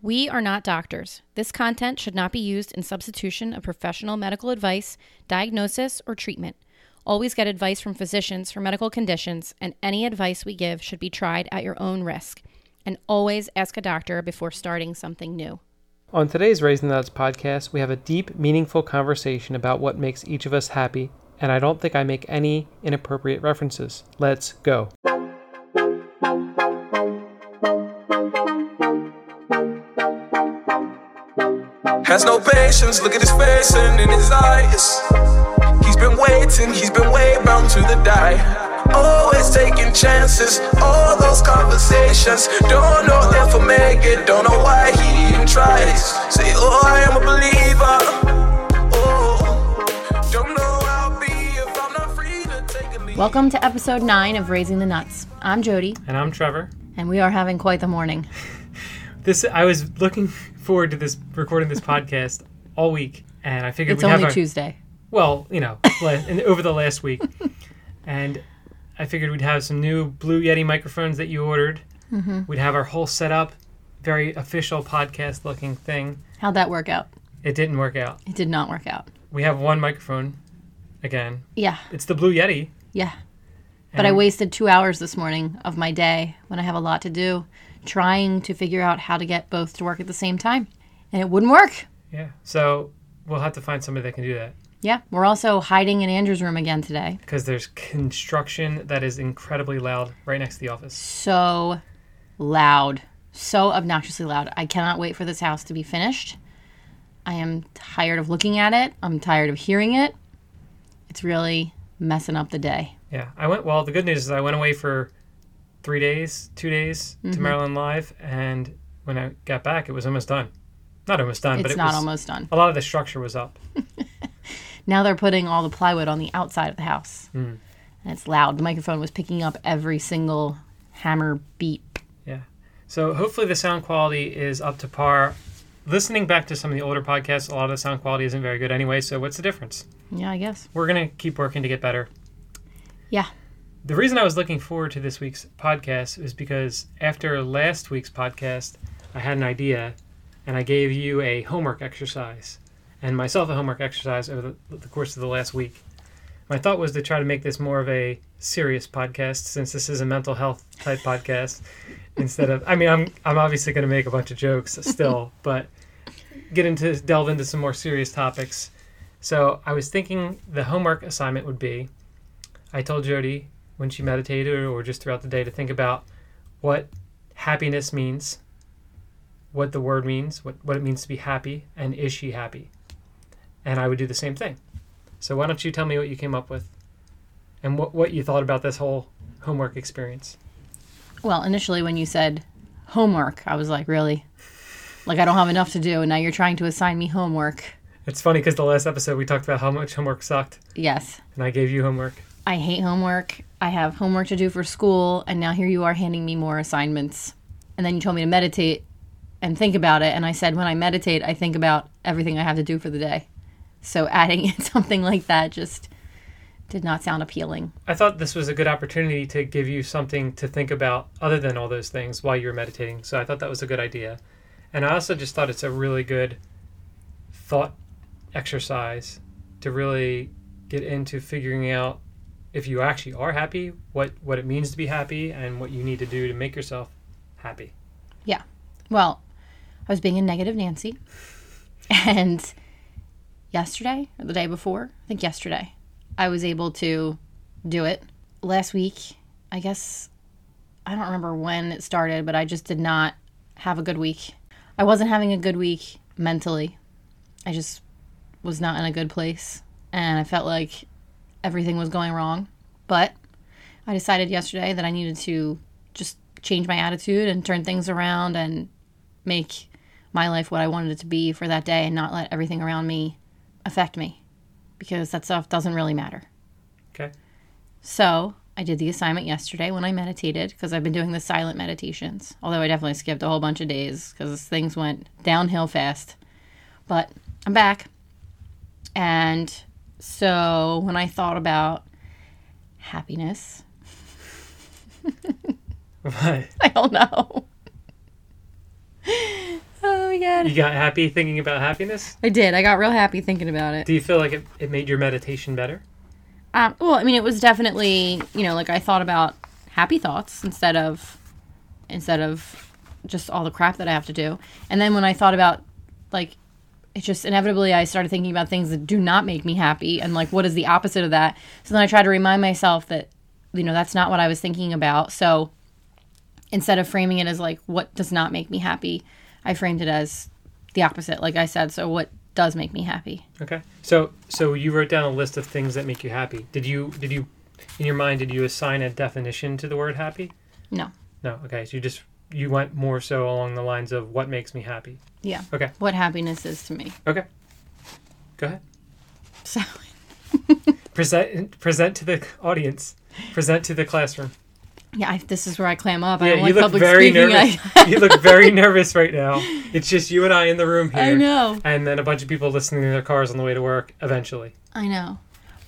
We are not doctors. This content should not be used in substitution of professional medical advice, diagnosis, or treatment. Always get advice from physicians for medical conditions, and any advice we give should be tried at your own risk. And always ask a doctor before starting something new. On today's Raising the Nuts podcast, we have a deep, meaningful conversation about what makes each of us happy, and I don't think I make any inappropriate references. Let's go. Has no patience, look at his face and in his eyes. He's been waiting, he's been way bound to the die. Always taking chances, all those conversations. Don't know if I'll make it, don't know why he even tries. Say, oh, I am a believer. Oh, don't know I'll be if I'm not free to take a lead. Welcome to episode 9 of Raising the Nuts. I'm Jody, And I'm Trevor. and we are having quite the morning. This I was looking forward to this recording this podcast all week, and I figured It's we'd only have our, Tuesday. well, you know, in, over the last week, and I figured we'd have some new Blue Yeti microphones that you ordered. Mm-hmm. We'd have our whole setup, very official podcast looking thing. How'd that work out? It didn't work out. It did not work out. We have one microphone again. Yeah, It's the Blue Yeti. yeah. But I wasted two hours this morning of my day when I have a lot to do trying to figure out how to get both to work at the same time. And it wouldn't work. Yeah. So we'll have to find somebody that can do that Yeah, we're also hiding in Andrew's room again today. because there's construction that is incredibly loud right next to the office. So loud, so obnoxiously loud. I cannot wait for this house to be finished. I am tired of looking at it. I'm tired of hearing it. It's really messing up the day. Yeah, I went. Well, the good news is I went away for three days, two days Mm-hmm. to Maryland Live, and when I got back, it was almost done. Not almost done, but It's it not was, almost done. A lot of the structure was up. Now they're putting all the plywood on the outside of the house. Hmm. And it's loud. The microphone was picking up every single hammer beat. Yeah. So hopefully the sound quality is up to par. Listening back to some of the older podcasts, a lot of the sound quality isn't very good anyway. So what's the difference? Yeah, I guess. We're gonna keep working to get better. Yeah. The reason I was looking forward to this week's podcast is because after last week's podcast, I had an idea and I gave you a homework exercise and myself a homework exercise over the, the course of the last week. My thought was to try to make this more of a serious podcast since this is a mental health type podcast instead of I mean I'm I'm obviously going to make a bunch of jokes still, but get into delve into some more serious topics. So, I was thinking the homework assignment would be I told Jody when she meditated or just throughout the day to think about what happiness means, what the word means, what, what it means to be happy, and is she happy? And I would do the same thing. So why don't you tell me what you came up with and what, what you thought about this whole homework experience? Well, initially when you said homework, I was like, really? Like I don't have enough to do, and now you're trying to assign me homework. It's funny because the last episode we talked about how much homework sucked, Yes. and I gave you homework. I hate homework. I have homework to do for school, and now here you are handing me more assignments. And then you told me to meditate and think about it. And I said, when I meditate, I think about everything I have to do for the day. So adding in something like that just did not sound appealing. I thought this was a good opportunity to give you something to think about other than all those things while you were meditating. So I thought that was a good idea. And I also just thought it's a really good thought exercise to really get into figuring out if you actually are happy, what what it means to be happy and what you need to do to make yourself happy. Yeah. Well, I was being a negative Nancy. And yesterday, or the day before, I think yesterday, I was able to do it. Last week, I guess, I don't remember when it started, but I just did not have a good week. I wasn't having a good week mentally. I just was not in a good place. And I felt like everything was going wrong. But I decided yesterday that I needed to just change my attitude and turn things around and make my life what I wanted it to be for that day and not let everything around me affect me because that stuff doesn't really matter. Okay. So I did the assignment yesterday when I meditated because I've been doing the silent meditations. Although I definitely skipped a whole bunch of days because things went downhill fast. But I'm back. And so when I thought about happiness, What? I don't know. good. You got happy thinking about happiness? I did. I got real happy thinking about it. Do you feel like it, it made your meditation better? Um, well, I mean, it was definitely you know like I thought about happy thoughts instead of instead of just all the crap that I have to do. And then when I thought about like it just inevitably I started thinking about things that do not make me happy and like what is the opposite of that. So then I tried to remind myself that you know that's not what I was thinking about. So instead of framing it as like what does not make me happy, I framed it as the opposite like I said. So what does make me happy? Okay. So so you wrote down a list of things that make you happy. Did you did you in your mind did you assign a definition to the word happy? No. No. Okay. So you just you went more so along the lines of what makes me happy. Yeah. Okay. What happiness is to me. Okay. Go ahead. So Present present to the audience. Present to the classroom. yeah, I, this is where I clam up. I Yeah, don't you like look public very speaking. nervous. I, you look very nervous right now. It's just you and I in the room here. I know. And then a bunch of people listening in their cars on the way to work eventually. I know.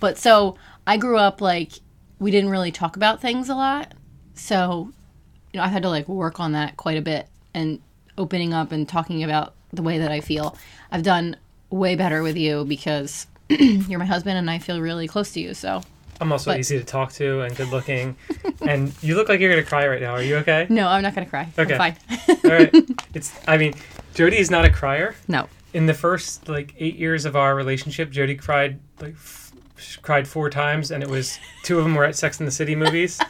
But so I grew up like we didn't really talk about things a lot. So, you know, I've had to like work on that quite a bit and opening up and talking about the way that I feel. I've done way better with you because you're my husband and I feel really close to you. So, I'm also But- easy to talk to and good looking. and you look like you're gonna cry right now. Are you okay? no, I'm not going to cry. Okay. I'm fine. All right. It's I mean, Jody is not a crier. no. In the first like eight years of our relationship, Jody cried like f- cried four times, and it was two of them were at Sex and the City movies.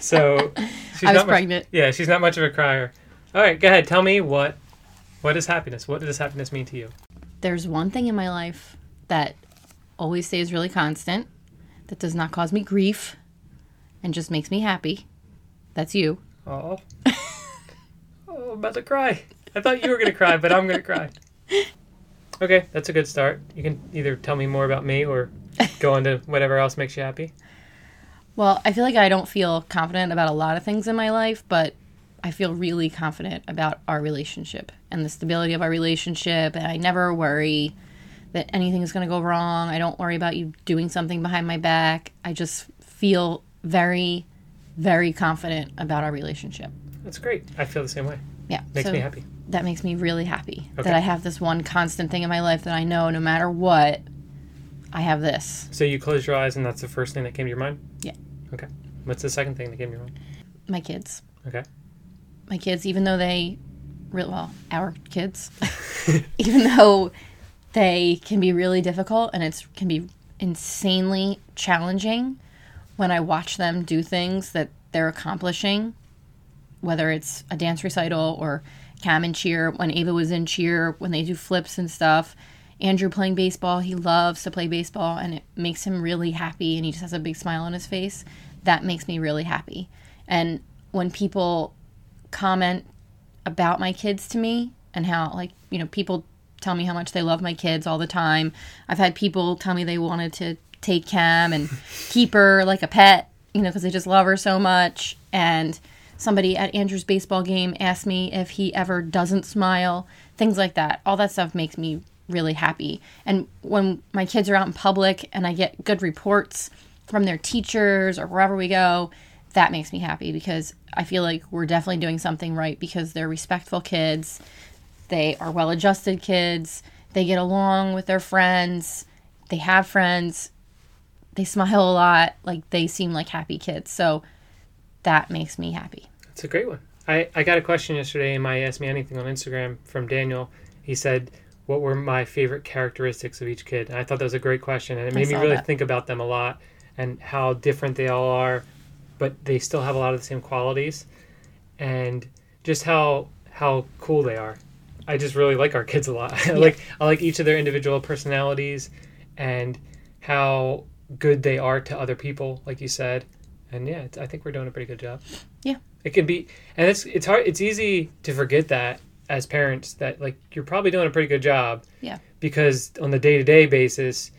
So she's I was not much- pregnant. yeah, she's not much of a crier. All right, go ahead. Tell me what what is happiness? What does happiness mean to you? There's one thing in my life that always stays really constant, that does not cause me grief and just makes me happy. That's you. Oh, oh, I'm about to cry. I thought you were gonna cry, but I'm gonna cry. Okay, that's a good start. You can either tell me more about me or go on to whatever else makes you happy. Well, I feel like I don't feel confident about a lot of things in my life, but I feel really confident about our relationship and the stability of our relationship. And I never worry that anything is going to go wrong. I don't worry about you doing something behind my back. I just feel very, very confident about our relationship. That's great. I feel the same way. Yeah. Makes so me happy. That makes me really happy Okay. that I have this one constant thing in my life that I know no matter what, I have this. So you close your eyes, and that's the first thing that came to your mind. Yeah. Okay. What's the second thing that came to your mind? My kids. Okay. My kids, even though they, well, our kids, even though they can be really difficult and it can be insanely challenging when I watch them do things that they're accomplishing, whether it's a dance recital or Cam and cheer, when Ava was in cheer, when they do flips and stuff. Andrew playing baseball, he loves to play baseball and it makes him really happy and he just has a big smile on his face. That makes me really happy. And when people comment about my kids to me and how like you know people tell me how much they love my kids all the time. I've had people tell me they wanted to take cam and keep her like a pet you know because they just love her so much. And somebody at andrew's baseball game asked me if he ever doesn't smile things like that. All that stuff makes me really happy. And when my kids are out in public and i get good reports from their teachers or wherever we go that makes me happy because I feel like we're definitely doing something right because they're respectful kids. They are well adjusted kids. They get along with their friends. They have friends. They smile a lot. Like they seem like happy kids. So that makes me happy. That's a great one. I, I got a question yesterday in my Ask Me Anything on Instagram from Daniel. He said, What were my favorite characteristics of each kid? And I thought that was a great question. And it made me really that. think about them a lot and how different they all are, but they still have a lot of the same qualities. And just how how cool they are. I just really like our kids a lot. I like I like each of their individual personalities and how good they are to other people, like you said. And yeah, it's, I think we're doing a pretty good job. Yeah. It can be, and it's it's hard. It's easy to forget that as parents that like you're probably doing a pretty good job. Yeah. Because on the day to day basis,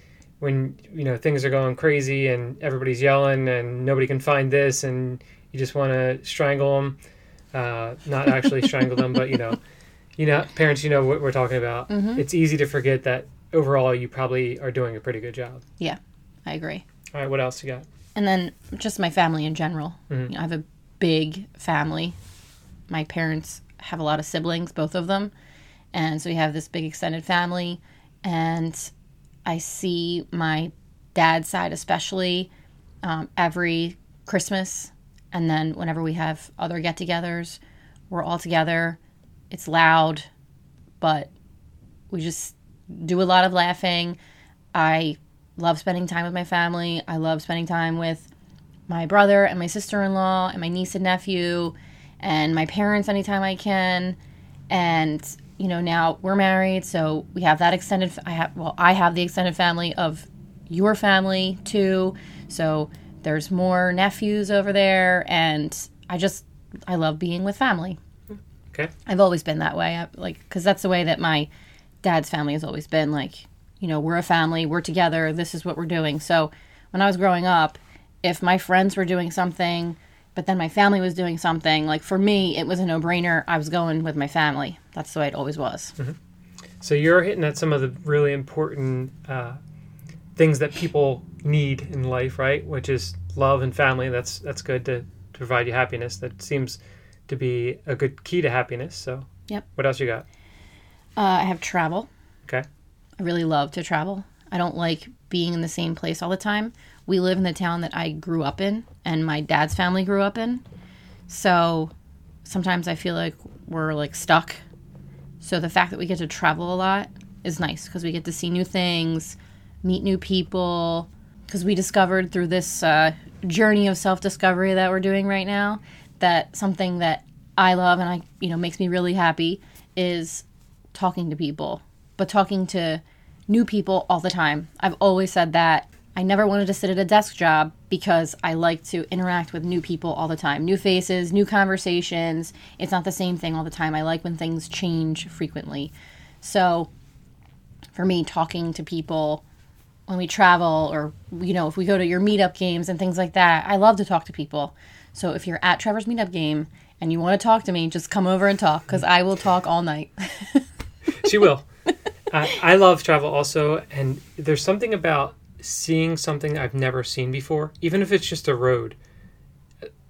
when you know things are going crazy and everybody's yelling and nobody can find this and you just want to strangle them, uh, not actually strangle them, but you know, you know, parents, you know what we're talking about. It's easy to forget that overall you probably are doing a pretty good job. Yeah, I agree. All right, what else you got? And then just my family in general. You know, I have a big family. My parents have a lot of siblings, both of them, And so we have this big extended family. And I see my dad's side, especially um, every Christmas. And then whenever we have other get togethers, we're all together. It's loud, but we just do a lot of laughing. I love spending time with my family. I love spending time with my brother and my sister in law and my niece and nephew and my parents anytime I can. And, you know, now we're married, so we have that extended, I have, well, I have the extended family of your family too. So there's more nephews over there. And I just, I love being with family. Okay. I've always been that way. I, like, because that's the way that my dad's family has always been. Like, you know, we're a family, we're together, this is what we're doing. So when I was growing up, if my friends were doing something, but then my family was doing something, like for me, it was a no brainer. I was going with my family. That's the way it always was. So you're hitting at some of the really important uh, things that people need in life, right? Which is love and family. That's that's good to, to provide you happiness. That seems to be a good key to happiness. So Yep. What else you got? Uh, I have travel. Okay. I really love to travel. I don't like being in the same place all the time. We live in the town that I grew up in and my dad's family grew up in. So sometimes I feel like we're like stuck. So the fact that we get to travel a lot is nice because we get to see new things, meet new people. Because we discovered through this uh, journey of self discovery that we're doing right now that something that I love and I, you know, makes me really happy is talking to people, but talking to new people all the time. I've always said that. I never wanted to sit at a desk job because I like to interact with new people all the time. New faces, new conversations. It's not the same thing all the time. I like when things change frequently. So for me, talking to people when we travel or, you know, if we go to your meetup games and things like that, I love to talk to people. So if you're at Trevor's meetup game and you want to talk to me, just come over and talk because I will talk all night. She will. I, I love travel also, and there's something about seeing something I've never seen before, even if it's just a road,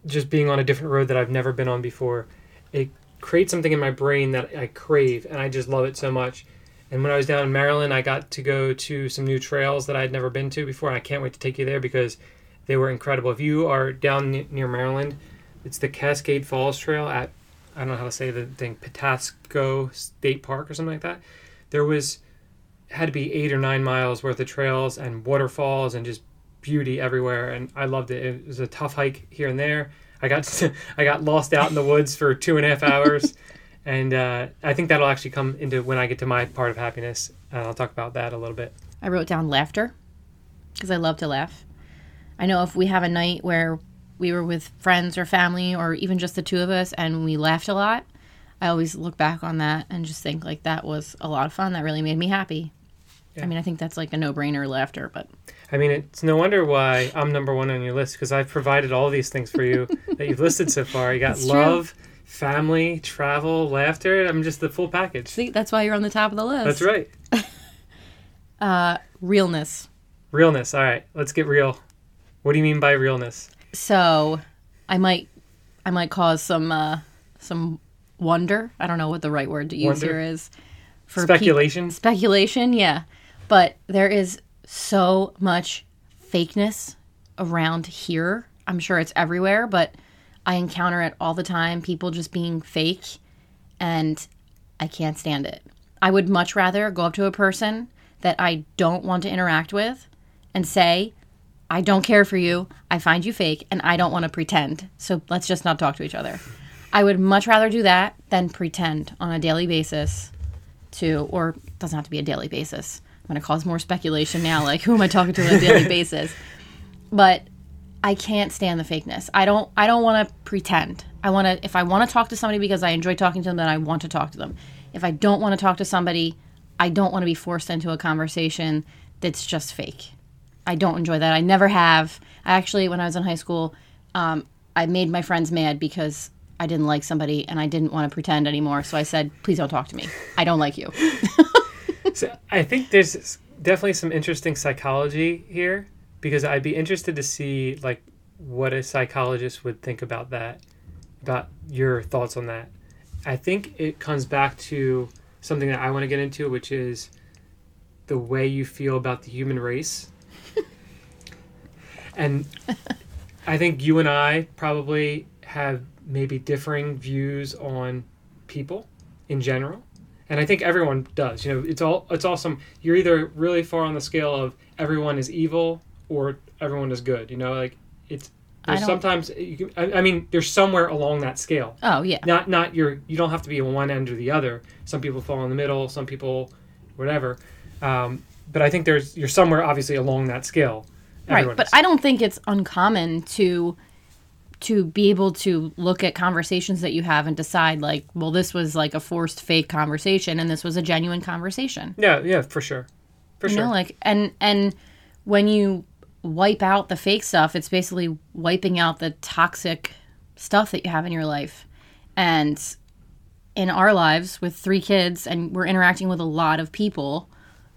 just being on a different road that I've never been on before. It creates something in my brain that I crave, and I just love it so much. And when I was down in Maryland, I got to go to some new trails that I'd never been to before, and I can't wait to take you there because they were incredible. If you are down ne- near Maryland, it's the Cascade Falls Trail at I don't know how to say the thing, Patasco State Park or something like that. There was had to be eight or nine miles worth of trails and waterfalls and just beauty everywhere, and I loved it. It was a tough hike here and there. I got to, I got lost out in the woods for two and a half hours, and uh, I think that'll actually come into when I get to my part of happiness, and I'll talk about that a little bit. I wrote down laughter because I love to laugh. I know if we have a night where we were with friends or family or even just the two of us and we laughed a lot, I always look back on that and just think like that was a lot of fun. That really made me happy. Yeah. I mean, I think that's like a no-brainer laughter, but I mean, it's no wonder why I'm number one on your list because I've provided all these things for you that you've listed so far. You got It's true. love, family, travel, laughter. I'm just the full package. see, that's why you're on the top of the list. That's right. Uh, realness. Realness. All right, let's get real. What do you mean by realness? So, I might, I might cause some, uh, some wonder. I don't know what the right word to use Wonder? here is. For Speculation. speculation, yeah. But there is so much fakeness around here. I'm sure it's everywhere, but I encounter it all the time. People just being fake, and I can't stand it. I would much rather go up to a person that I don't want to interact with and say, I don't care for you. I find you fake, and I don't want to pretend. So let's just not talk to each other. I would much rather do that than pretend on a daily basis to, or doesn't have to be a daily basis. Going to cause more speculation now. Like, who am I talking to on a daily basis? But I can't stand the fakeness. I don't. I don't want to pretend. I want to. If I want to talk to somebody because I enjoy talking to them, then I want to talk to them. If I don't want to talk to somebody, I don't want to be forced into a conversation that's just fake. I don't enjoy that. I never have. I actually, when I was in high school, um, I made my friends mad because I didn't like somebody and I didn't want to pretend anymore. So I said, "Please don't talk to me. I don't like you." So I think there's definitely some interesting psychology here because I'd be interested to see like what a psychologist would think about that, about your thoughts on that. I think it comes back to something that I want to get into, which is the way you feel about the human race. and I think you and I probably have maybe differing views on people in general. And I think everyone does. You know, it's all it's awesome. You're either really far on the scale of everyone is evil or everyone is good. You know, like it's there's sometimes you can, I, I mean there's somewhere along that scale Oh yeah. not not your you don't have to be on one end or the other some people fall in the middle some people whatever um, but i think there's you're somewhere obviously along that scale right but is. i don't think it's uncommon to to be able to look at conversations that you have and decide like well this was like a forced fake conversation and this was a genuine conversation. Yeah yeah for sure. For you sure. know like and and when you wipe out the fake stuff it's basically wiping out the toxic stuff that you have in your life. And in our lives with three kids and we're interacting with a lot of people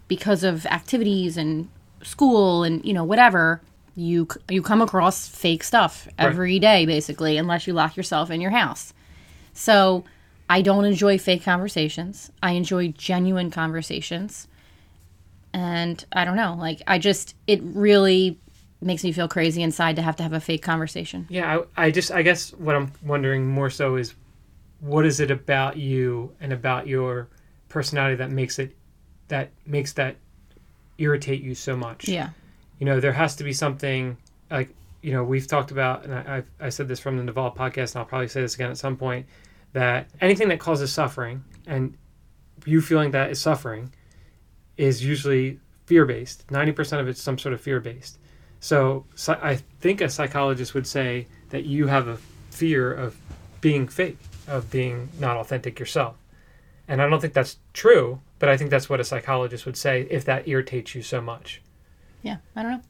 because of activities and school and you know whatever you you come across fake stuff every day basically unless you lock yourself in your house. So i don't enjoy fake conversations. I enjoy genuine conversations. And i don't know like i just it really makes me feel crazy inside to have to have a fake conversation. Yeah I, I just i guess what i'm wondering more so is what is it about you and about your personality that makes it that makes that irritate you so much? Yeah you know there has to be something like you know we've talked about and I, I said this from the Naval podcast and I'll probably say this again at some point that anything that causes suffering and you feeling that is suffering is usually fear based 90% of it's some sort of fear based so, so I think a psychologist would say that you have a fear of being fake of being not authentic yourself. And I don't think that's true but I think that's what a psychologist would say if that irritates you so much yeah i don't know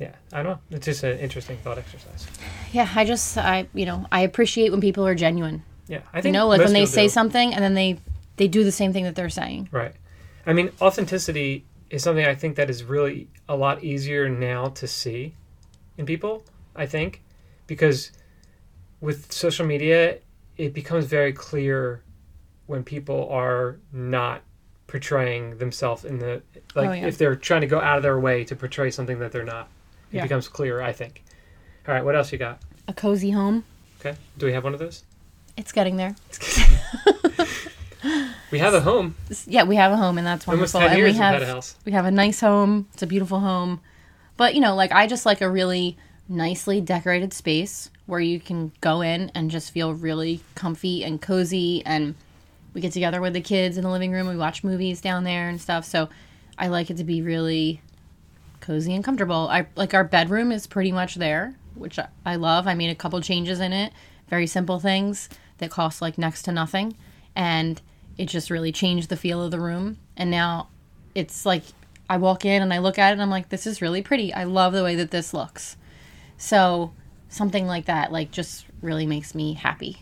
yeah, I don't know. It's just an interesting thought exercise. yeah i just i you know i appreciate when people are genuine Yeah, I think you know like when they say do. something and then they they do the same thing that they're saying Right. I mean, authenticity is something I think that is really a lot easier now to see in people. I think because with social media, it becomes very clear when people are not portraying themselves in the oh, like Oh, yeah. if they're trying to go out of their way to portray something that they're not. It Yeah. becomes clear, I think. All right, what else you got? a cozy home Okay, do we have one of those? it's getting there We have a home. yeah we have a home and that's Almost wonderful and we have house. we have a nice home it's a beautiful home but you know like i just like a really nicely decorated space where you can go in and just feel really comfy and cozy and we get together with the kids in the living room. We watch movies down there and stuff. So i like it to be really cozy and comfortable. I like our bedroom is pretty much there which I- i love. I made a couple changes in it. Very simple things that cost like next to nothing. And it just really changed the feel of the room. And now it's like I walk in and I look at it and I'm like, this is really pretty. I love the way that this looks. So something like that, like, just really makes me happy.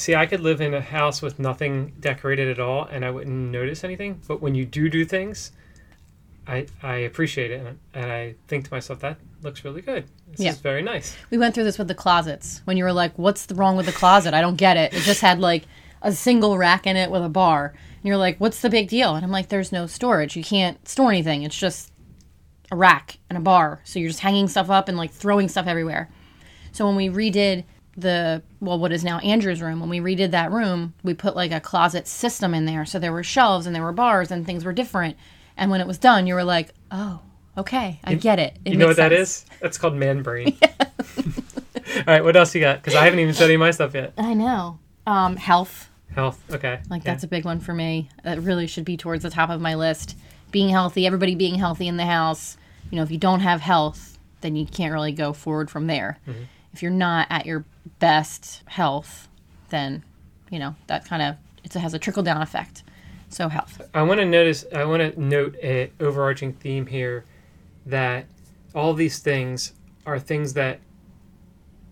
See, I could live in a house with nothing decorated at all, and I wouldn't notice anything. But when you do do things, I I appreciate it, and, and I think to myself that looks really good. This Yeah. is very nice. We went through this with the closets when you were like, what's the wrong with the closet? I don't get it. It just had like a single rack in it with a bar. And you're like, what's the big deal? And I'm like, there's no storage. You can't store anything. It's just a rack and a bar. So you're just hanging stuff up and like throwing stuff everywhere. So when we redid the well what is now Andrew's room, when we redid that room, we put like a closet system in there. So there were shelves and there were bars and things were different. And when it was done, you were like, "Oh, okay, I get it." It You know what that sense." is? That's called man brain. all right, what else you got? Because I haven't even studied my stuff yet. I know. Um, health. Health. Okay. Like yeah. that's a big one for me. That really should be towards the top of my list. Being healthy, everybody being healthy in the house. You know, if you don't have health, then you can't really go forward from there. Mm-hmm. If you're not at your best health, then you know that kind of it has a trickle down effect. So health. I want to notice. I want to note a overarching theme here that all these things are things that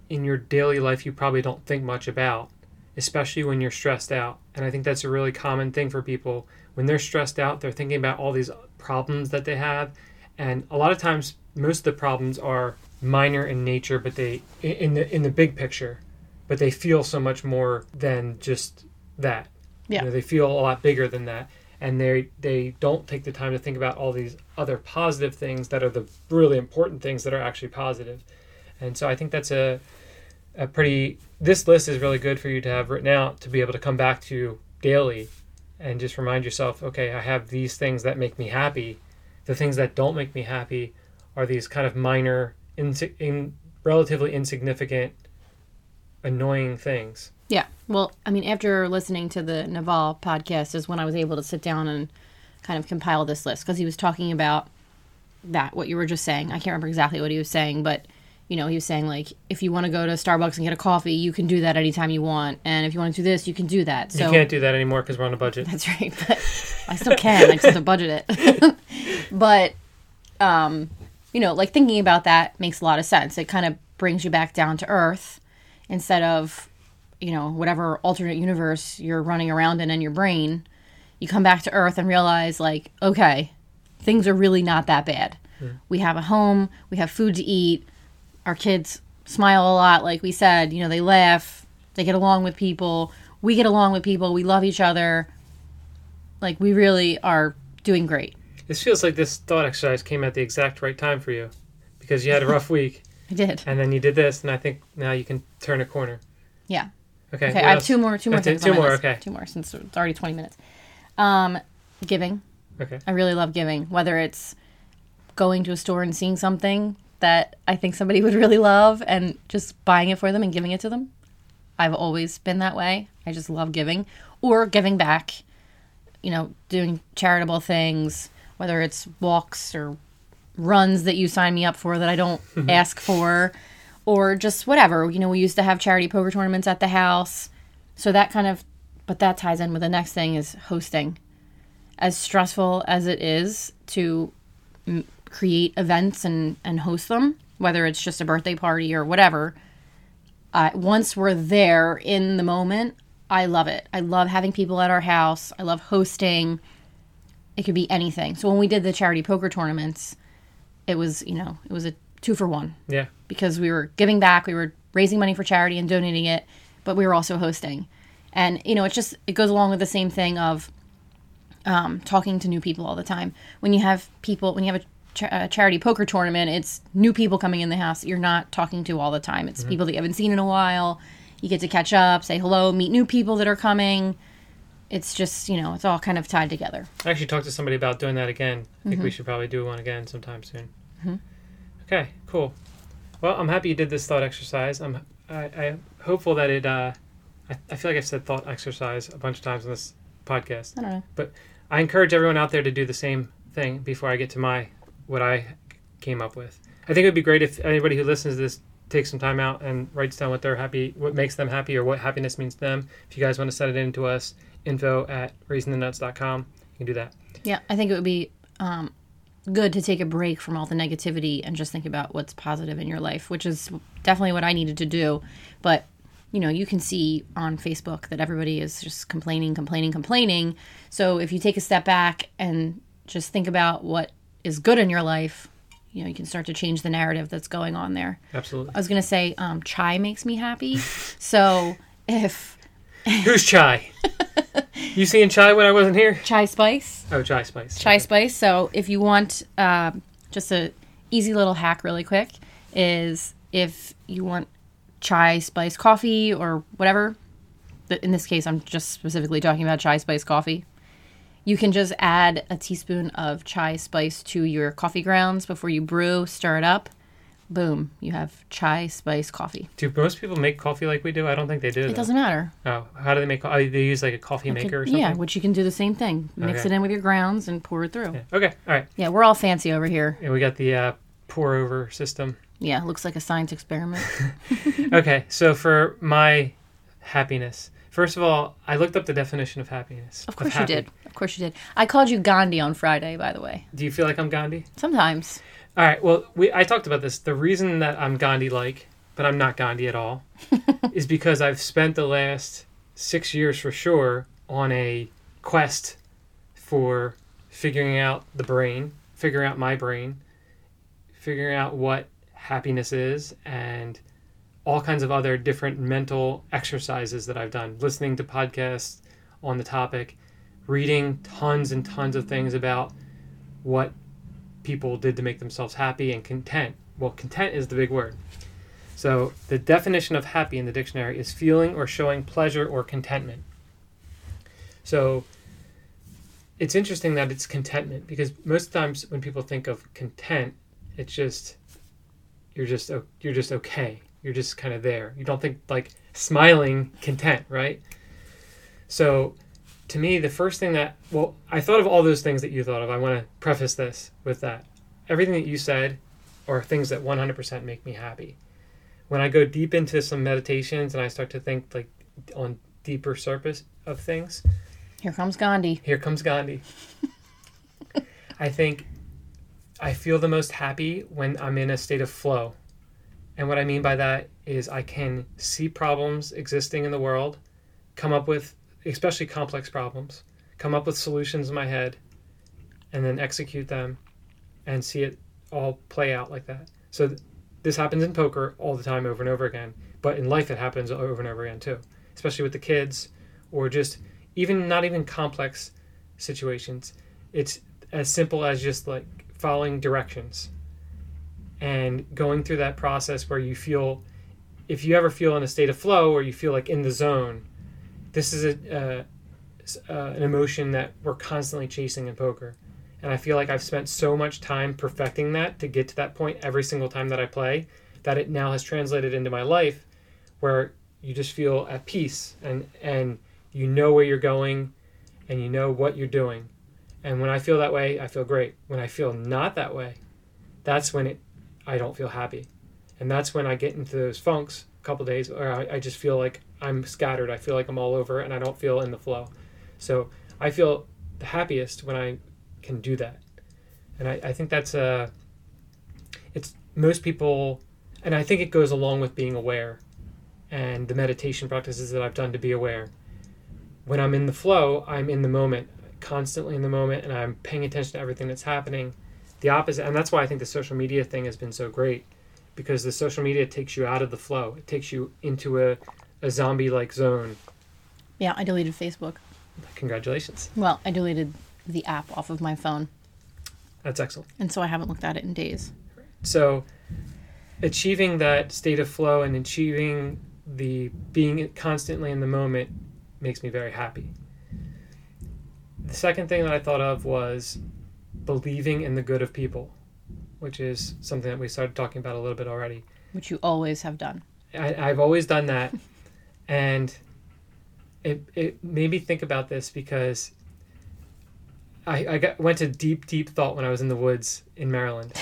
in your daily life you probably don't think much about, especially when you're stressed out. And I think that's a really common thing for people when they're stressed out. They're thinking about all these problems that they have, and a lot of times most of the problems are minor in nature, but they in the in the big picture, but they feel so much more than just that. Yeah. You know, they feel a lot bigger than that. and they they don't take the time to think about all these other positive things that are the really important things that are actually positive. And so I think that's a a pretty this list is really good for you to have written out to be able to come back to daily and just remind yourself, okay, I have these things that make me happy. The things that don't make me happy are these kind of minor, insi- in relatively insignificant, annoying things. Yeah. Well, I mean, after listening to the Naval podcast is when I was able to sit down and kind of compile this list because he was talking about that, what you were just saying. I can't remember exactly what he was saying, but, you know, he was saying, like, if you want to go to Starbucks and get a coffee, you can do that anytime you want. And if you want to do this, you can do that. So you can't do that anymore because we're on a budget. That's right. But I still can. I just have to budget it. but, um, you know, like thinking about that makes a lot of sense. It kind of brings you back down to earth instead of, you know, whatever alternate universe you're running around in in your brain. You come back to earth and realize, like, okay, things are really not that bad. Hmm. We have a home, we have food to eat, our kids smile a lot, like we said, you know, they laugh, they get along with people, we get along with people, we love each other. Like, we really are doing great. This feels like this thought exercise came at the exact right time for you because you had a rough week I did. and then you did this, and I think now you can turn a corner. Yeah. Okay. Okay, I have else? two more. Two more things. two more, list. okay. Two more since it's already twenty minutes. Um, giving. Okay. I really love giving. Whether it's going to a store and seeing something that I think somebody would really love and just buying it for them and giving it to them. I've always been that way. I just love giving or giving back. You know, doing charitable things, whether it's walks or runs that you sign me up for that I don't ask for, or just whatever. You know, we used to have charity poker tournaments at the house. So that kind of, but that ties in with the next thing is hosting. As stressful as it is to m- create events and, and host them, whether it's just a birthday party or whatever, uh, once we're there in the moment, I love it. I love having people at our house. I love hosting. It could be anything. So when we did the charity poker tournaments, it was, you know, it was a two for one Yeah. because we were giving back, we were raising money for charity and donating it, but we were also hosting. And you know, it's just it goes along with the same thing of um, talking to new people all the time. When you have people, when you have a, a charity poker tournament, it's new people coming in the house that you're not talking to all the time. It's people that you haven't seen in a while. You get to catch up, say hello, meet new people that are coming. It's just you know, it's all kind of tied together. I actually talked to somebody about doing that again. I Mm-hmm. think we should probably do one again sometime soon. Okay, cool. Well, I'm happy you did this thought exercise. I'm I, I'm hopeful that it. Uh, I, I feel like I've said thought exercise a bunch of times on this podcast. I don't know. But I encourage everyone out there to do the same thing before I get to my what I came up with. I think it would be great if anybody who listens to this takes some time out and writes down what they're happy, what makes them happy, or what happiness means to them. If you guys want to send it in to us, info at raisingthenuts.com, you can do that. Yeah, I think it would be um, good to take a break from all the negativity and just think about what's positive in your life, which is definitely what I needed to do. But you know, you can see on Facebook that everybody is just complaining, complaining, complaining. So if you take a step back and just think about what is good in your life, you know, you can start to change the narrative that's going on there. Absolutely. I was gonna say, um, chai makes me happy. so if Who's Chai? you seeing Chai when I wasn't here? chai spice, Oh, Chai Spice. chai spice. So if you want um, just a easy little hack, really quick, is if you want chai spice coffee or whatever. In this case, I'm just specifically talking about chai spice coffee. You can just add a teaspoon of chai spice to your coffee grounds before you brew, stir it up. Boom, you have chai spice coffee. Do most people make coffee like we do? I don't think they do. It though. doesn't matter. Oh, how do they make? co- Oh, they use like a coffee maker or something. Yeah, which you can do the same thing. Mix Okay. it in with your grounds and pour it through. Yeah. Okay. All right. Yeah, we're all fancy over here. And we got the uh, pour over system. Yeah, looks like a science experiment. Okay. So for my happiness, first of all, I looked up the definition of happiness. Of course you did. Of course you did. I called you Gandhi on Friday, by the way. Do you feel like I'm Gandhi? Sometimes. All right. Well, we I talked about this. The reason that I'm Gandhi like, but I'm not Gandhi at all, is because I've spent the last six years for sure on a quest for figuring out the brain, figuring out my brain, figuring out what happiness is, and all kinds of other different mental exercises that I've done, listening to podcasts on the topic, reading tons and tons of things about what people did to make themselves happy and content. Well, content is the big word. So, the definition of happy in the dictionary is feeling or showing pleasure or contentment. So, it's interesting that it's contentment because most times when people think of content, it's just you're just you're just okay. You're just kind of there. You don't think like smiling content, right? So, to me, the first thing that well, I thought of all those things that you thought of. I want to preface this with that. Everything that you said are things that 100% make me happy. When I go deep into some meditations and I start to think like on deeper surface of things, Here comes Gandhi. here comes Gandhi. I think I feel the most happy when I'm in a state of flow. And what I mean by that is I can see problems existing in the world, come up with, especially complex problems, come up with solutions in my head, and then execute them and see it all play out like that. So th- this happens in poker all the time over and over again, but in life it happens over and over again too, especially with the kids or just even not even complex situations. It's as simple as just like following directions and going through that process where you feel if you ever feel in a state of flow or you feel like in the zone this is a uh, uh, an emotion that we're constantly chasing in poker. And i feel like i've spent so much time perfecting that to get to that point every single time that i play that it now has translated into my life where you just feel at peace and and you know where you're going and you know what you're doing. And when i feel that way i feel great. When i feel not that way that's when it i don't feel happy. And that's when i get into those funks couple days or I, I just feel like i'm scattered. I feel like i'm all over and i don't feel in the flow. So i feel the happiest when i can do that. And i, I think that's uh it's most people and i think it goes along with being aware and the meditation practices that i've done to be aware. When i'm in the flow i'm in the moment constantly in the moment and i'm paying attention to everything that's happening. The opposite and that's why i think the social media thing has been so great because the social media takes you out of the flow. It takes you into a, a zombie like zone. Yeah, I deleted Facebook. congratulations. Well, I deleted the app off of my phone, that's excellent. And so I haven't looked at it in days. so achieving that state of flow and achieving the being constantly in the moment makes me very happy. The second thing that i thought of was believing in the good of people which is something that we started talking about a little bit already Which you always have done. I, I've always done that, and it it made me think about this because I I got, went to deep deep thought when I was in the woods in Maryland,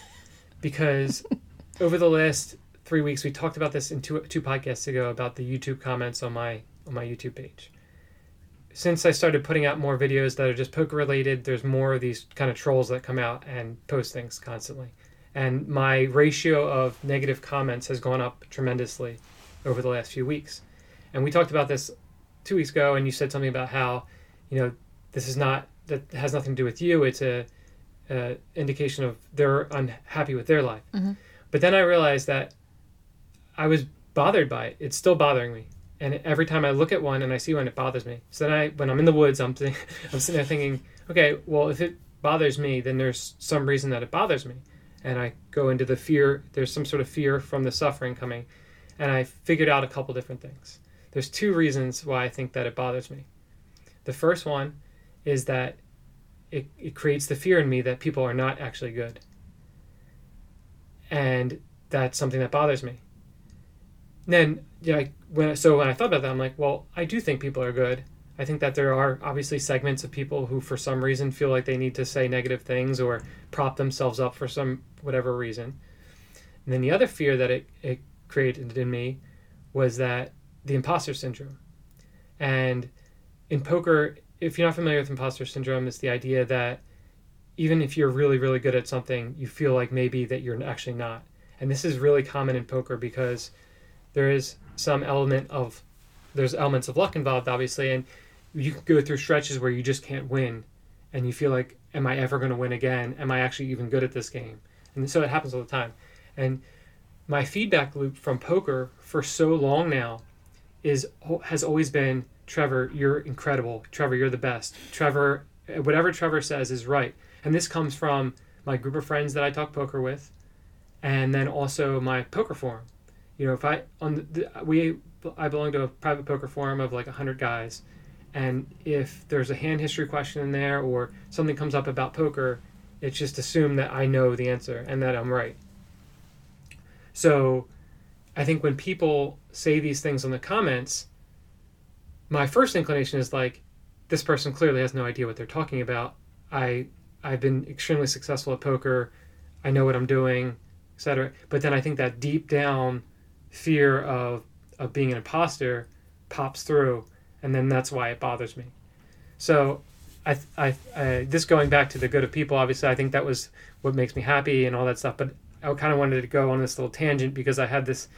because over the last three weeks we talked about this in two two podcasts ago about the YouTube comments on my on my YouTube page. Since I started putting out more videos that are just poker related, there's more of these kind of trolls that come out and post things constantly and my ratio of negative comments has gone up tremendously over the last few weeks. And we talked about this two weeks ago, and you said something about how, you know, this is not that has nothing to do with you. It's a, a indication of they're unhappy with their life. Mhm. But then I realized that I was bothered by it. It's still bothering me. And every time I look at one and I see one, it bothers me. So then I, when I'm in the woods, I'm, think, I'm sitting there thinking, okay, well, if it bothers me, then there's some reason that it bothers me and I go into the fear. There's some sort of fear from the suffering coming, and I figured out a couple different things. There's two reasons why I think that it bothers me. The first one is that it, it creates the fear in me that people are not actually good, and that's something that bothers me. Then, yeah, when so when I thought about that, I'm like, well, I do think people are good. I think that there are obviously segments of people who, for some reason, feel like they need to say negative things or prop themselves up for some whatever reason. And then the other fear that it, it created in me was that the imposter syndrome. And in poker, if you're not familiar with imposter syndrome, it's the idea that even if you're really, really good at something, you feel like maybe that you're actually not. And this is really common in poker because there is some element of there's elements of luck involved, obviously, and you can go through stretches where you just can't win, and you feel like, am I ever going to win again? Am I actually even good at this game? And so it happens all the time. And my feedback loop from poker for so long now is oh, has always been Trevor, you're incredible. Trevor, you're the best. Trevor, whatever Trevor says is right. And this comes from my group of friends that I talk poker with, and then also my poker forum. You know, if I on the, we I belong to a private poker forum of like hundred guys, and if there's a hand history question in there or something comes up about poker, it's just assumed that I know the answer and that I'm right. So, I think when people say these things in the comments, my first inclination is like, this person clearly has no idea what they're talking about. I I've been extremely successful at poker. I know what I'm doing, etc. But then I think that deep down fear of of being an imposter pops through, and then that's why it bothers me. So, I, I, I this going back to the good of people. Obviously, I think that was what makes me happy and all that stuff. But I kind of wanted to go on this little tangent because I had this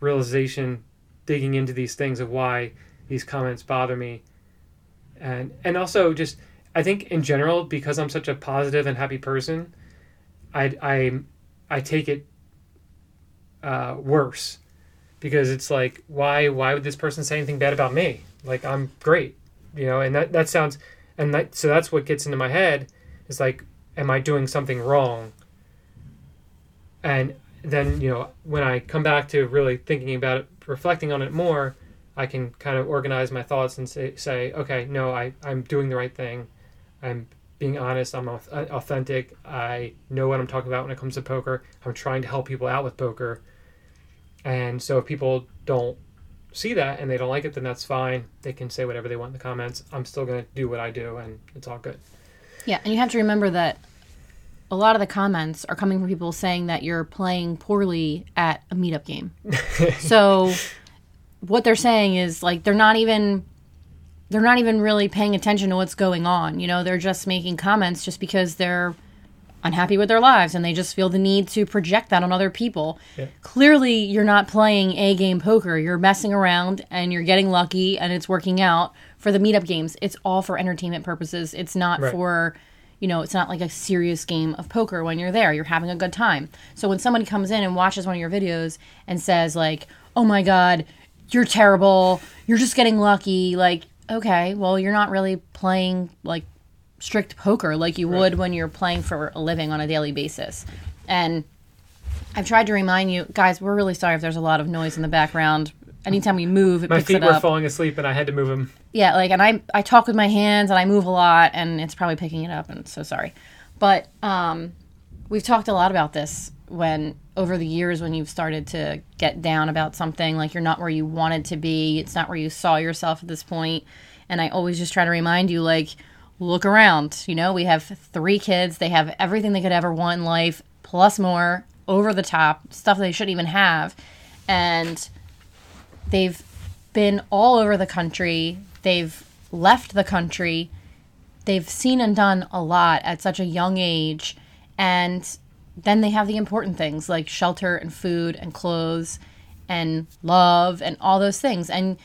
realization digging into these things of why these comments bother me, and and also just I think in general because I'm such a positive and happy person, I I I take it uh, worse because it's like why why would this person say anything bad about me? Like I'm great, you know, and that that sounds and that so that's what gets into my head is like am I doing something wrong? And then you know when I come back to really thinking about it, reflecting on it more, I can kind of organize my thoughts and say, say okay, no, I I'm doing the right thing I'm being honest. I'm authentic. I know what I'm talking about when it comes to poker. I'm trying to help people out with poker. And so if people don't see that and they don't like it, then that's fine. They can say whatever they want in the comments. I'm still going to do what I do and it's all good. Yeah. And you have to remember that a lot of the comments are coming from people saying that you're playing poorly at a meetup game. so what they're saying is like they're not even they're not even really paying attention to what's going on. You know, they're just making comments just because they're unhappy with their lives and they just feel the need to project that on other people. Yeah. Clearly, you're not playing A game poker. You're messing around and you're getting lucky and it's working out for the meetup games. It's all for entertainment purposes. It's not right. for, you know, it's not like a serious game of poker when you're there. You're having a good time. So when somebody comes in and watches one of your videos and says, like, oh my God, you're terrible, you're just getting lucky, like, okay, well, you're not really playing like strict poker like you right. would when you're playing for a living on a daily basis. And I've tried to remind you, guys, we're really sorry if there's a lot of noise in the background. Anytime we move, it my picks feet it were up. falling asleep and I had to move them. Yeah, like, and I I talk with my hands and I move a lot, and it's probably picking it up. And so sorry, but um, we've talked a lot about this when over the years when you've started to get down about something like you're not where you wanted to be it's not where you saw yourself at this point and i always just try to remind you like look around you know we have three kids they have everything they could ever want in life plus more over the top stuff they shouldn't even have and they've been all over the country they've left the country they've seen and done a lot at such a young age and then they have the important things like shelter and food and clothes and love and all those things. And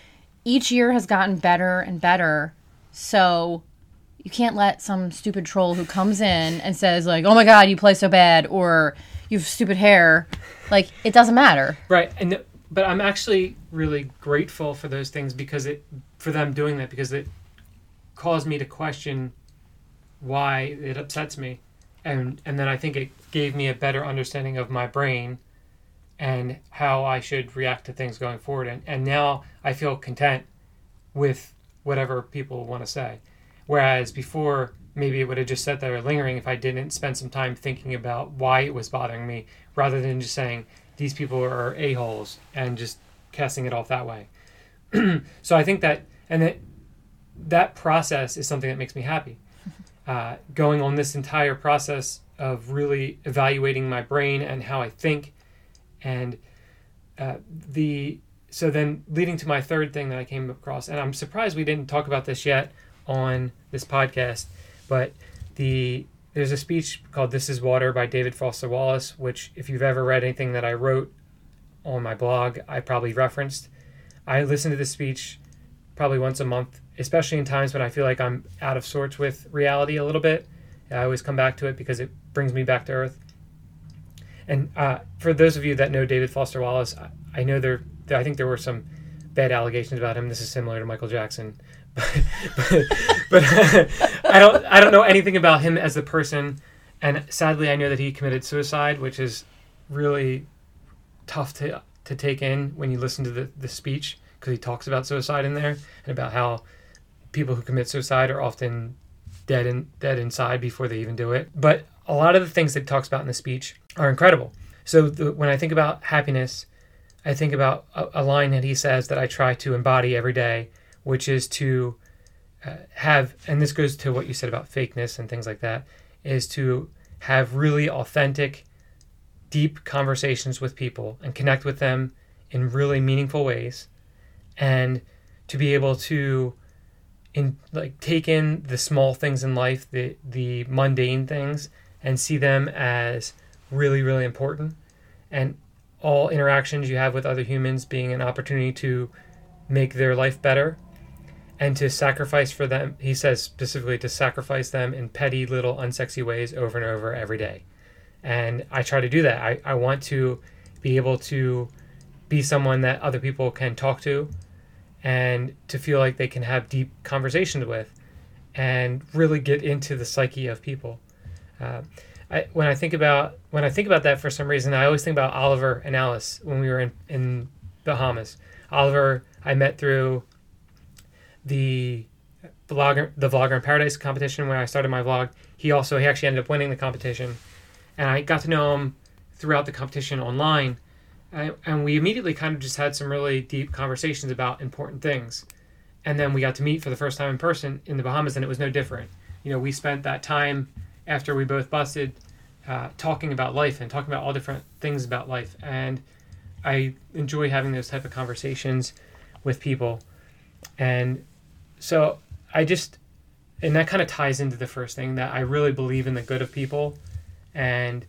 each year has gotten better and better. So you can't let some stupid troll who comes in and says like, "Oh my god, you play so bad," or "You have stupid hair." Like it doesn't matter. Right. And but I'm actually really grateful for those things because it for them doing that because it caused me to question why it upsets me and and then I think it gave me a better understanding of my brain and how I should react to things going forward. And and now I feel content with whatever people want to say. Whereas before, maybe it would have just sat there lingering if I didn't spend some time thinking about why it was bothering me, rather than just saying these people are a holes and just casting it off that way. so I think that and that that process is something that makes me happy uh, going on this entire process of really evaluating my brain and how I think, and uh, the so then leading to my third thing that I came across, and I'm surprised we didn't talk about this yet on this podcast, but the there's a speech called "This Is Water" by David Foster Wallace, which if you've ever read anything that I wrote on my blog, I probably referenced. I listen to this speech probably once a month especially in times when I feel like I'm out of sorts with reality a little bit. I always come back to it because it brings me back to earth. And uh, for those of you that know David Foster Wallace, I, I know there, I think there were some bad allegations about him. This is similar to Michael Jackson, but, I don't I don't know anything about him as a person, and sadly I know that he committed suicide, which is really tough to to take in when you listen to the, the speech because he talks about suicide in there and about how people who commit suicide are often dead in, dead inside before they even do it. But a lot of the things that he talks about in the speech are incredible. So the, when I think about happiness, I think about a, a, line that he says that I try to embody every day, which is to uh, have, and this goes to what you said about fakeness and things like that, is to have really authentic, deep conversations with people and connect with them in really meaningful ways, and to be able to in like take in the small things in life, the the mundane things, and see them as really really important, and all interactions you have with other humans being an opportunity to make their life better and to sacrifice for them he says specifically to sacrifice them in petty little unsexy ways over and over every day and i try to do that i, I want to be able to be someone that other people can talk to and to feel like they can have deep conversations with and really get into the psyche of people. Uh, I, when I think about when I think about that for some reason, I always think about Oliver and Alice when we were in, in Bahamas. Oliver I met through the vlogger the vlogger in paradise competition when I started my vlog. He also he actually ended up winning the competition, and I got to know him throughout the competition online and we immediately kind of just had some really deep conversations about important things. And then we got to meet for the first time in person in the Bahamas, and it was no different. You know, we spent that time after we both busted uh, talking about life and talking about all different things about life. And I enjoy having those type of conversations with people. And so I just, and that kind of ties into the first thing that I really believe in the good of people. And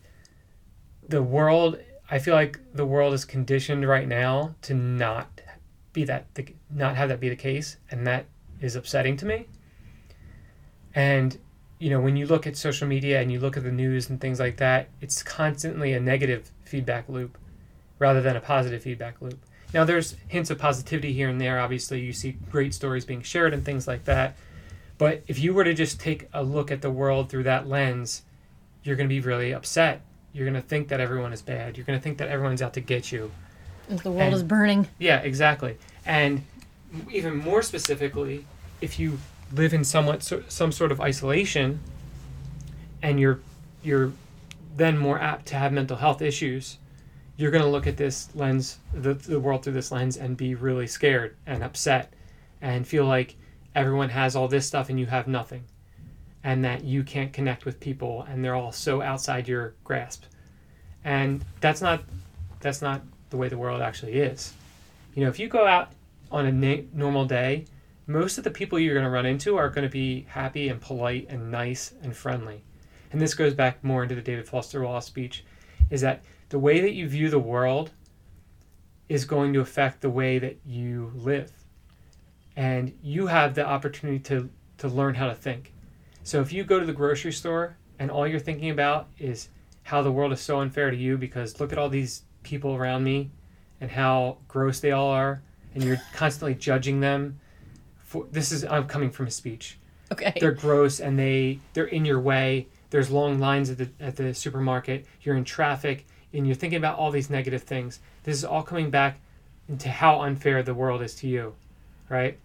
the world I feel like the world is conditioned right now to not be that not have that be the case, and that is upsetting to me. And you know, when you look at social media and you look at the news and things like that, it's constantly a negative feedback loop rather than a positive feedback loop. Now, there's hints of positivity here and there. Obviously, you see great stories being shared and things like that. But if you were to just take a look at the world through that lens, you're going to be really upset you're going to think that everyone is bad. You're going to think that everyone's out to get you. The world and, is burning. Yeah, exactly. And even more specifically, if you live in somewhat some sort of isolation and you're you're then more apt to have mental health issues, you're going to look at this lens, the, the world through this lens, and be really scared and upset and feel like everyone has all this stuff and you have nothing and that you can't connect with people and they're all so outside your grasp. And that's not that's not the way the world actually is. You know if you go out on a na- normal day most of the people you're going to run into are going to be happy and polite and nice and friendly. And this goes back more into the david foster wallace speech is that the way that you view the world is going to affect the way that you live and you have the opportunity to to learn how to think so if you go to the grocery store and all you're thinking about is how the world is so unfair to you because look at all these people around me and how gross they all are and you're constantly judging them for this is I'm coming from a speech. Okay. They're gross and they they're in your way. There's long lines at the at the supermarket. You're in traffic and you're thinking about all these negative things. This is all coming back into how unfair the world is to you, right?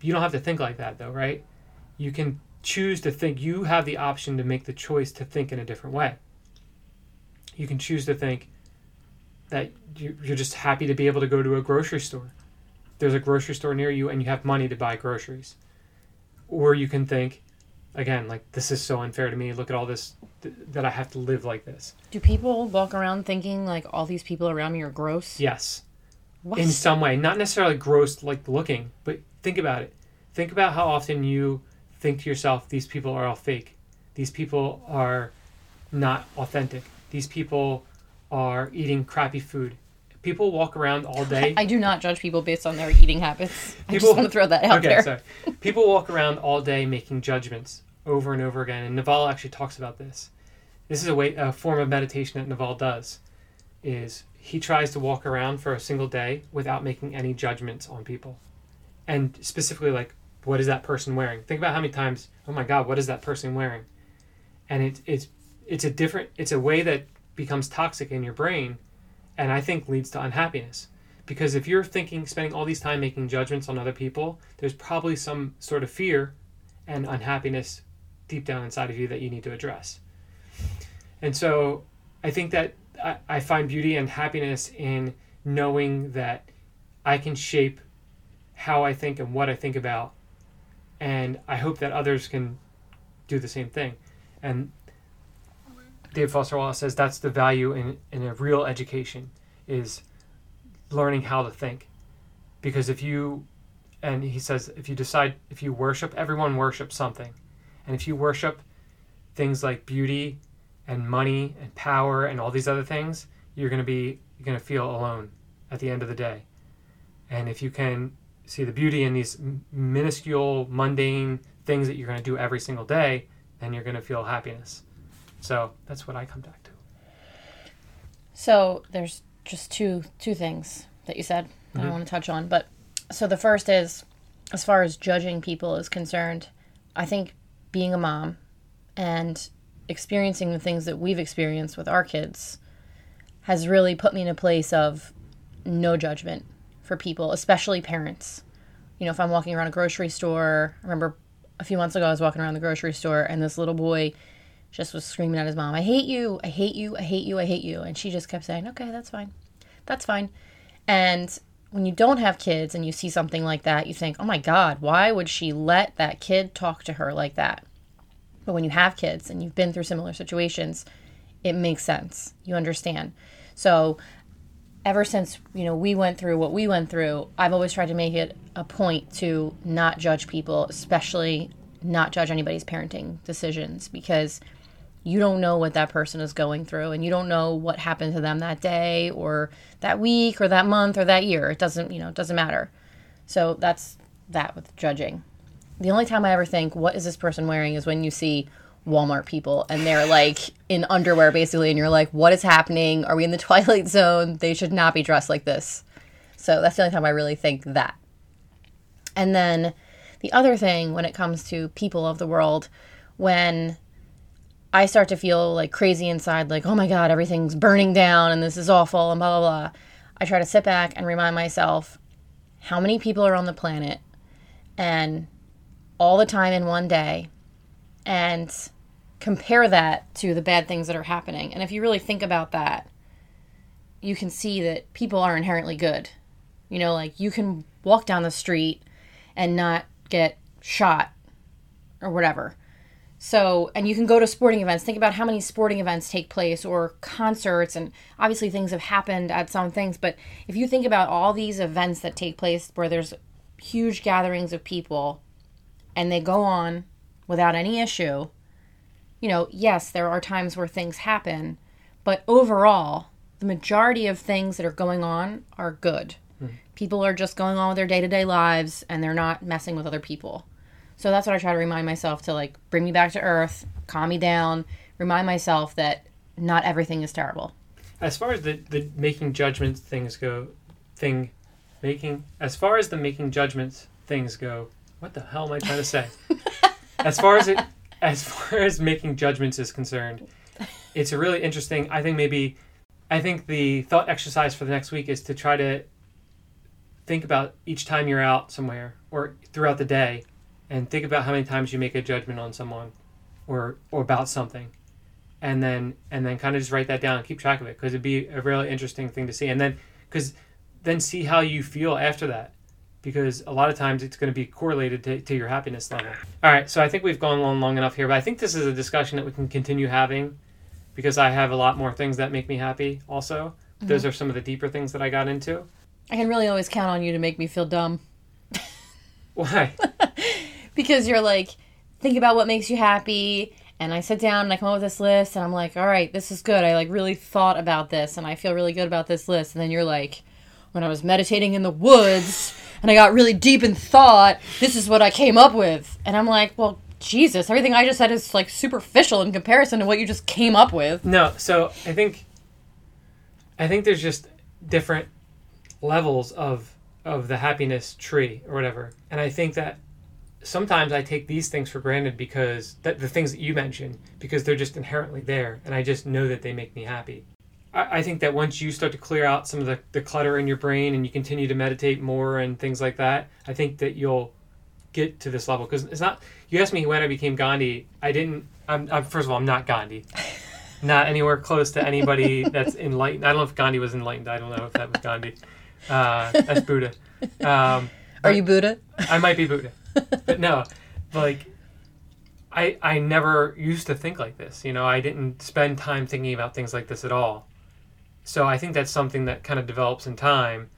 You don't have to think like that though, right? You can choose to think, you have the option to make the choice to think in a different way. You can choose to think that you're just happy to be able to go to a grocery store. There's a grocery store near you and you have money to buy groceries. Or you can think, again, like, this is so unfair to me. Look at all this that I have to live like this. Do people walk around thinking like all these people around me are gross? Yes. What? In some way. Not necessarily gross like looking, but think about it. Think about how often you think to yourself, these people are all fake. These people are not authentic. These people are eating crappy food. People walk around all day. I do not judge people based on their eating habits. I people, just want to throw that out okay, there. Sorry. People walk around all day making judgments over and over again, and Naval actually talks about this. This is a way, a form of meditation that Naval does. Is he tries to walk around for a single day without making any judgments on people, and specifically like what is that person wearing? Think about how many times, oh my God, what is that person wearing? And it, it's it's a different it's a way that becomes toxic in your brain and I think leads to unhappiness. Because if you're thinking spending all these time making judgments on other people, there's probably some sort of fear and unhappiness deep down inside of you that you need to address. And so I think that I, I find beauty and happiness in knowing that I can shape how I think and what I think about. And I hope that others can do the same thing. And Dave Foster Wallace says that's the value in, in a real education is learning how to think. Because if you, and he says, if you decide, if you worship, everyone worships something. And if you worship things like beauty and money and power and all these other things, you're going to be, you're going to feel alone at the end of the day. And if you can see the beauty in these minuscule, mundane things that you're going to do every single day, then you're going to feel happiness. So that's what I come back to. So there's just two two things that you said that I mm-hmm. want to touch on. But so the first is, as far as judging people is concerned, I think being a mom and experiencing the things that we've experienced with our kids has really put me in a place of no judgment for people, especially parents. You know, if I'm walking around a grocery store, I remember a few months ago I was walking around the grocery store and this little boy just was screaming at his mom, I hate you, I hate you, I hate you, I hate you. And she just kept saying, okay, that's fine. That's fine. And when you don't have kids and you see something like that, you think, oh my God, why would she let that kid talk to her like that? But when you have kids and you've been through similar situations, it makes sense. You understand. So ever since you know we went through what we went through i've always tried to make it a point to not judge people especially not judge anybody's parenting decisions because you don't know what that person is going through and you don't know what happened to them that day or that week or that month or that year. It doesn't you know it doesn't matter. So that's that with judging. The only time i ever think what is this person wearing? is when you see walmart people and they're like in underwear basically and you're like what is happening? Are we in the twilight zone? They should not be dressed like this. So that's the only time i really think that. And then the other thing when it comes to people of the world when I start to feel like crazy inside, like, oh my God, everything's burning down and this is awful and blah, blah, blah. I try to sit back and remind myself how many people are on the planet and all the time in one day and compare that to the bad things that are happening. And if you really think about that, you can see that people are inherently good. You know, like you can walk down the street and not get shot or whatever. So, and you can go to sporting events. Think about how many sporting events take place or concerts, and obviously things have happened at some things. But if you think about all these events that take place where there's huge gatherings of people and they go on without any issue, you know, yes, there are times where things happen, but overall, the majority of things that are going on are good. Hmm. People are just going on with their day to day lives and they're not messing with other people. So that's what I try to remind myself to like bring me back to earth, calm me down, remind myself that not everything is terrible. As far as the, the making judgments things go, thing, making, as far as the making judgments things go, what the hell am I trying to say? as far as it, as far as making judgments is concerned, it's a really interesting. I think maybe, I think the thought exercise for the next week is to try to think about each time you're out somewhere or throughout the day, and think about how many times you make a judgment on someone, or or about something, and then and then kind of just write that down and keep track of it because it'd be a really interesting thing to see, and then because then see how you feel after that because a lot of times it's going to be correlated to, to your happiness level. All right, so I think we've gone on long enough here, but I think this is a discussion that we can continue having because I have a lot more things that make me happy also. Mm-hmm. Those are some of the deeper things that I got into. I can really always count on you to make me feel dumb Why? because you're like, think about what makes you happy. And I sit down and I come up with this list and I'm like, all right, this is good. I like really thought about this and I feel really good about this list. And then you're like, when I was meditating in the woods and I got really deep in thought, this is what I came up with. And I'm like, well, Jesus, everything I just said is like superficial in comparison to what you just came up with. No, so I think I think there's just different levels of of the happiness tree or whatever. And I think that sometimes I take these things for granted because the things that you mentioned because they're just inherently there, and I just know that they make me happy. I, I think that once you start to clear out some of the, the clutter in your brain and you continue to meditate more and things like that, I think that you'll get to this level because it's not. You asked me when I became Gandhi. I didn't. I'm, I'm first of all, I'm not Gandhi. Not anywhere close to anybody that's enlightened. I don't know if Gandhi was enlightened. I don't know if that was Gandhi. Uh, that's Buddha. Um, Are you Buddha? I might be Buddha, but no, like I I never used to think like this. You know, I didn't spend time thinking about things like this at all. So I think that's something that kind of develops in time,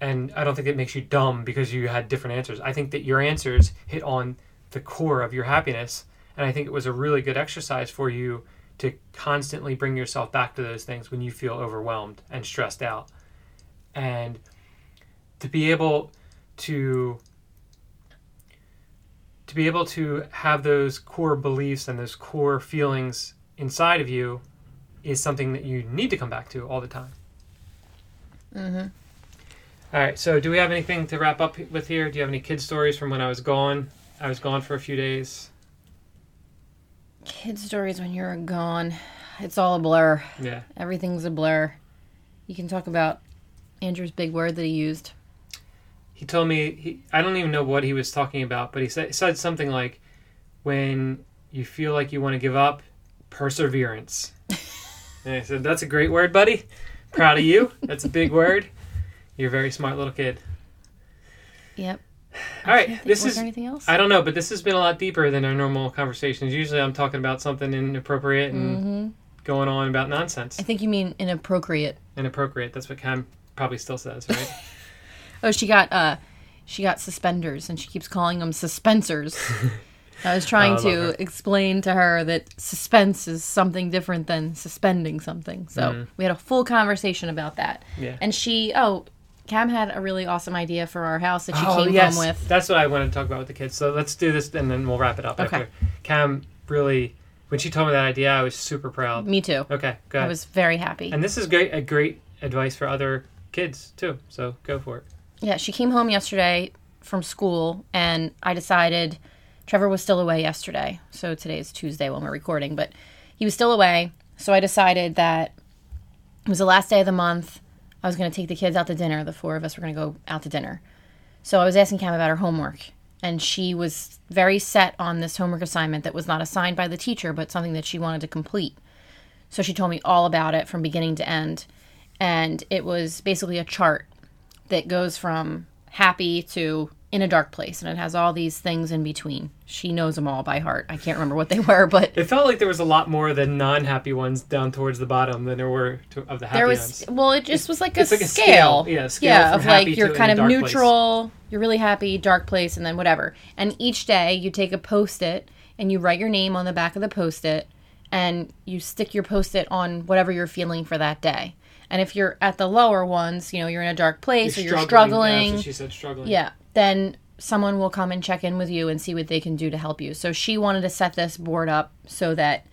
and I don't think it makes you dumb because you had different answers. I think that your answers hit on the core of your happiness, and I think it was a really good exercise for you to constantly bring yourself back to those things when you feel overwhelmed and stressed out, and to be able to to be able to have those core beliefs and those core feelings inside of you is something that you need to come back to all the time. Mm-hmm. All right. So, do we have anything to wrap up with here? Do you have any kid stories from when I was gone? I was gone for a few days. Kid stories when you're gone. It's all a blur. Yeah. Everything's a blur. You can talk about Andrew's big word that he used. He told me he. I don't even know what he was talking about, but he said said something like, "When you feel like you want to give up, perseverance." and I said, "That's a great word, buddy. Proud of you. That's a big word. You're a very smart little kid." Yep. All right, this is. there anything else? I don't know, but this has been a lot deeper than our normal conversations. Usually, I'm talking about something inappropriate and mm-hmm. going on about nonsense. I think you mean inappropriate. Inappropriate. That's what Cam probably still says, right? Oh, she got uh, she got suspenders, and she keeps calling them suspensors. I was trying Oh, I love her. to explain to her that suspense is something different than suspending something. So we had a full conversation about that. Mm-hmm. Yeah. And she, oh, Cam had a really awesome idea for our house that she oh came yes, home with. that's what I wanted to talk about with the kids. So let's do this, and then we'll wrap it up. Okay. After. Cam really, when she told me that idea, I was super proud. Me too. Okay, go I was very happy. and this is great, a great advice for other kids too. So go for it. Yeah, she came home yesterday from school, and I decided Trevor was still away yesterday. So today is Tuesday when we're recording, but he was still away. So I decided that it was the last day of the month. I was going to take the kids out to dinner. The four of us were going to go out to dinner. So I was asking Cam about her homework, and she was very set on this homework assignment that was not assigned by the teacher, but something that she wanted to complete. So she told me all about it from beginning to end. And it was basically a chart that goes from happy to in a dark place and it has all these things in between. She knows them all by heart. I can't remember what they were, but It felt like there was a lot more of the non-happy ones down towards the bottom than there were to, of the happy there was ones. well, it just was like a like a scale. scale. Yeah, scale yeah, from of like you're kind of dark place. neutral, you're really happy, dark place and then whatever. And each day you take a post-it and you write your name on the back of the post-it and you stick your post-it on whatever you're feeling for that day. And if you're at the lower ones, you know, you're in a dark place or you're Yeah, struggling, that's she said struggling. Yeah. Then someone will come and check in with you and see what they can do to help you. So she wanted to set this board up so that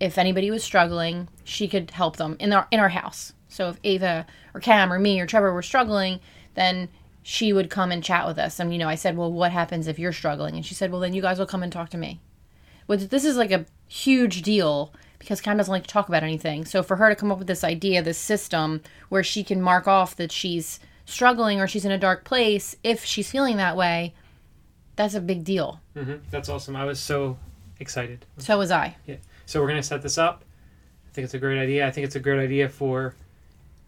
if anybody was struggling, she could help them in our in our house. So if Ava or Cam or me or Trevor were struggling, then she would come and chat with us. And you know, I said, "Well, what happens if you're struggling?" And she said, "Well, then you guys will come and talk to me." Which this is like a huge deal because Cam doesn't like to talk about anything. So for her to come up with this idea, this system where she can mark off that she's struggling or she's in a dark place, if she's feeling that way, that's a big deal. hmm That's awesome. I was so excited. So was I. Yeah. So we're gonna set this up. I think it's a great idea. I think it's a great idea for,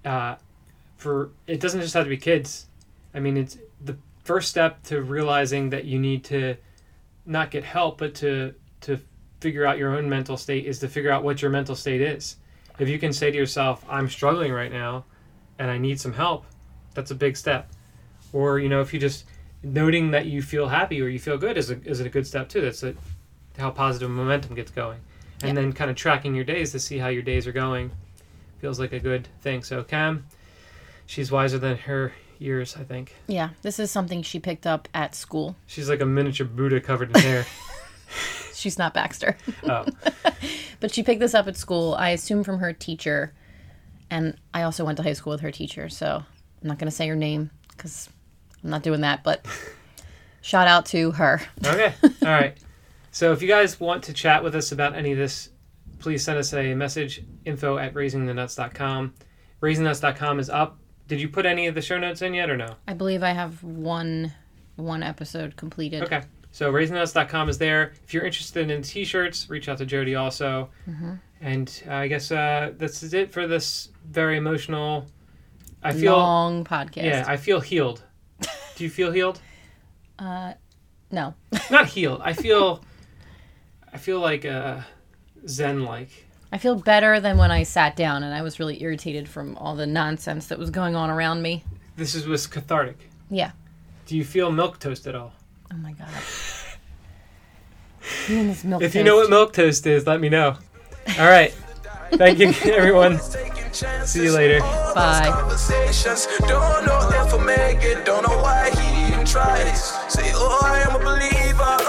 uh, for it doesn't just have to be kids. I mean, it's the first step to realizing that you need to not get help, but to figure out your own mental state is to figure out what your mental state is. If you can say to yourself, "I'm struggling right now, and I need some help," that's a big step. Or you know, if you just noting that you feel happy or you feel good is a is a good step too. That's a, how positive momentum gets going, and then kind of tracking your days to see how your days are going feels like a good thing. So Cam, she's wiser than her years. I think Yeah, this is something she picked up at school. she's like a miniature Buddha covered in hair. She's not Baxter. oh, but she picked this up at school, I assume from her teacher. And I also went to high school with her teacher, so I'm not going to say her name because I'm not doing that. But Shout out to her. Okay. All right. So if you guys want to chat with us about any of this, please send us a message info at raisingthenuts.com. Raisingthenuts.com is up. Did you put any of the show notes in yet or no? I believe I have one one episode completed. Okay. So raisingthenuts.com is there. If you're interested in t-shirts, reach out to Jody also. And uh, I guess uh, this is it for this very emotional. I feel Long podcast. yeah, I feel healed. Do you feel healed? Uh, no. Not healed. I feel I feel like uh, zen like. I feel better than when I sat down and I was really irritated from all the nonsense that was going on around me. This is was cathartic. Yeah. Do you feel milk toast at all? Oh my god. You and this milk If you know what milk toast is, let me know. All right. Thank you, everyone. See you later. Bye. Conversations. Don't know if I make it. Don't know why he even tries. Say, oh, I am a believer.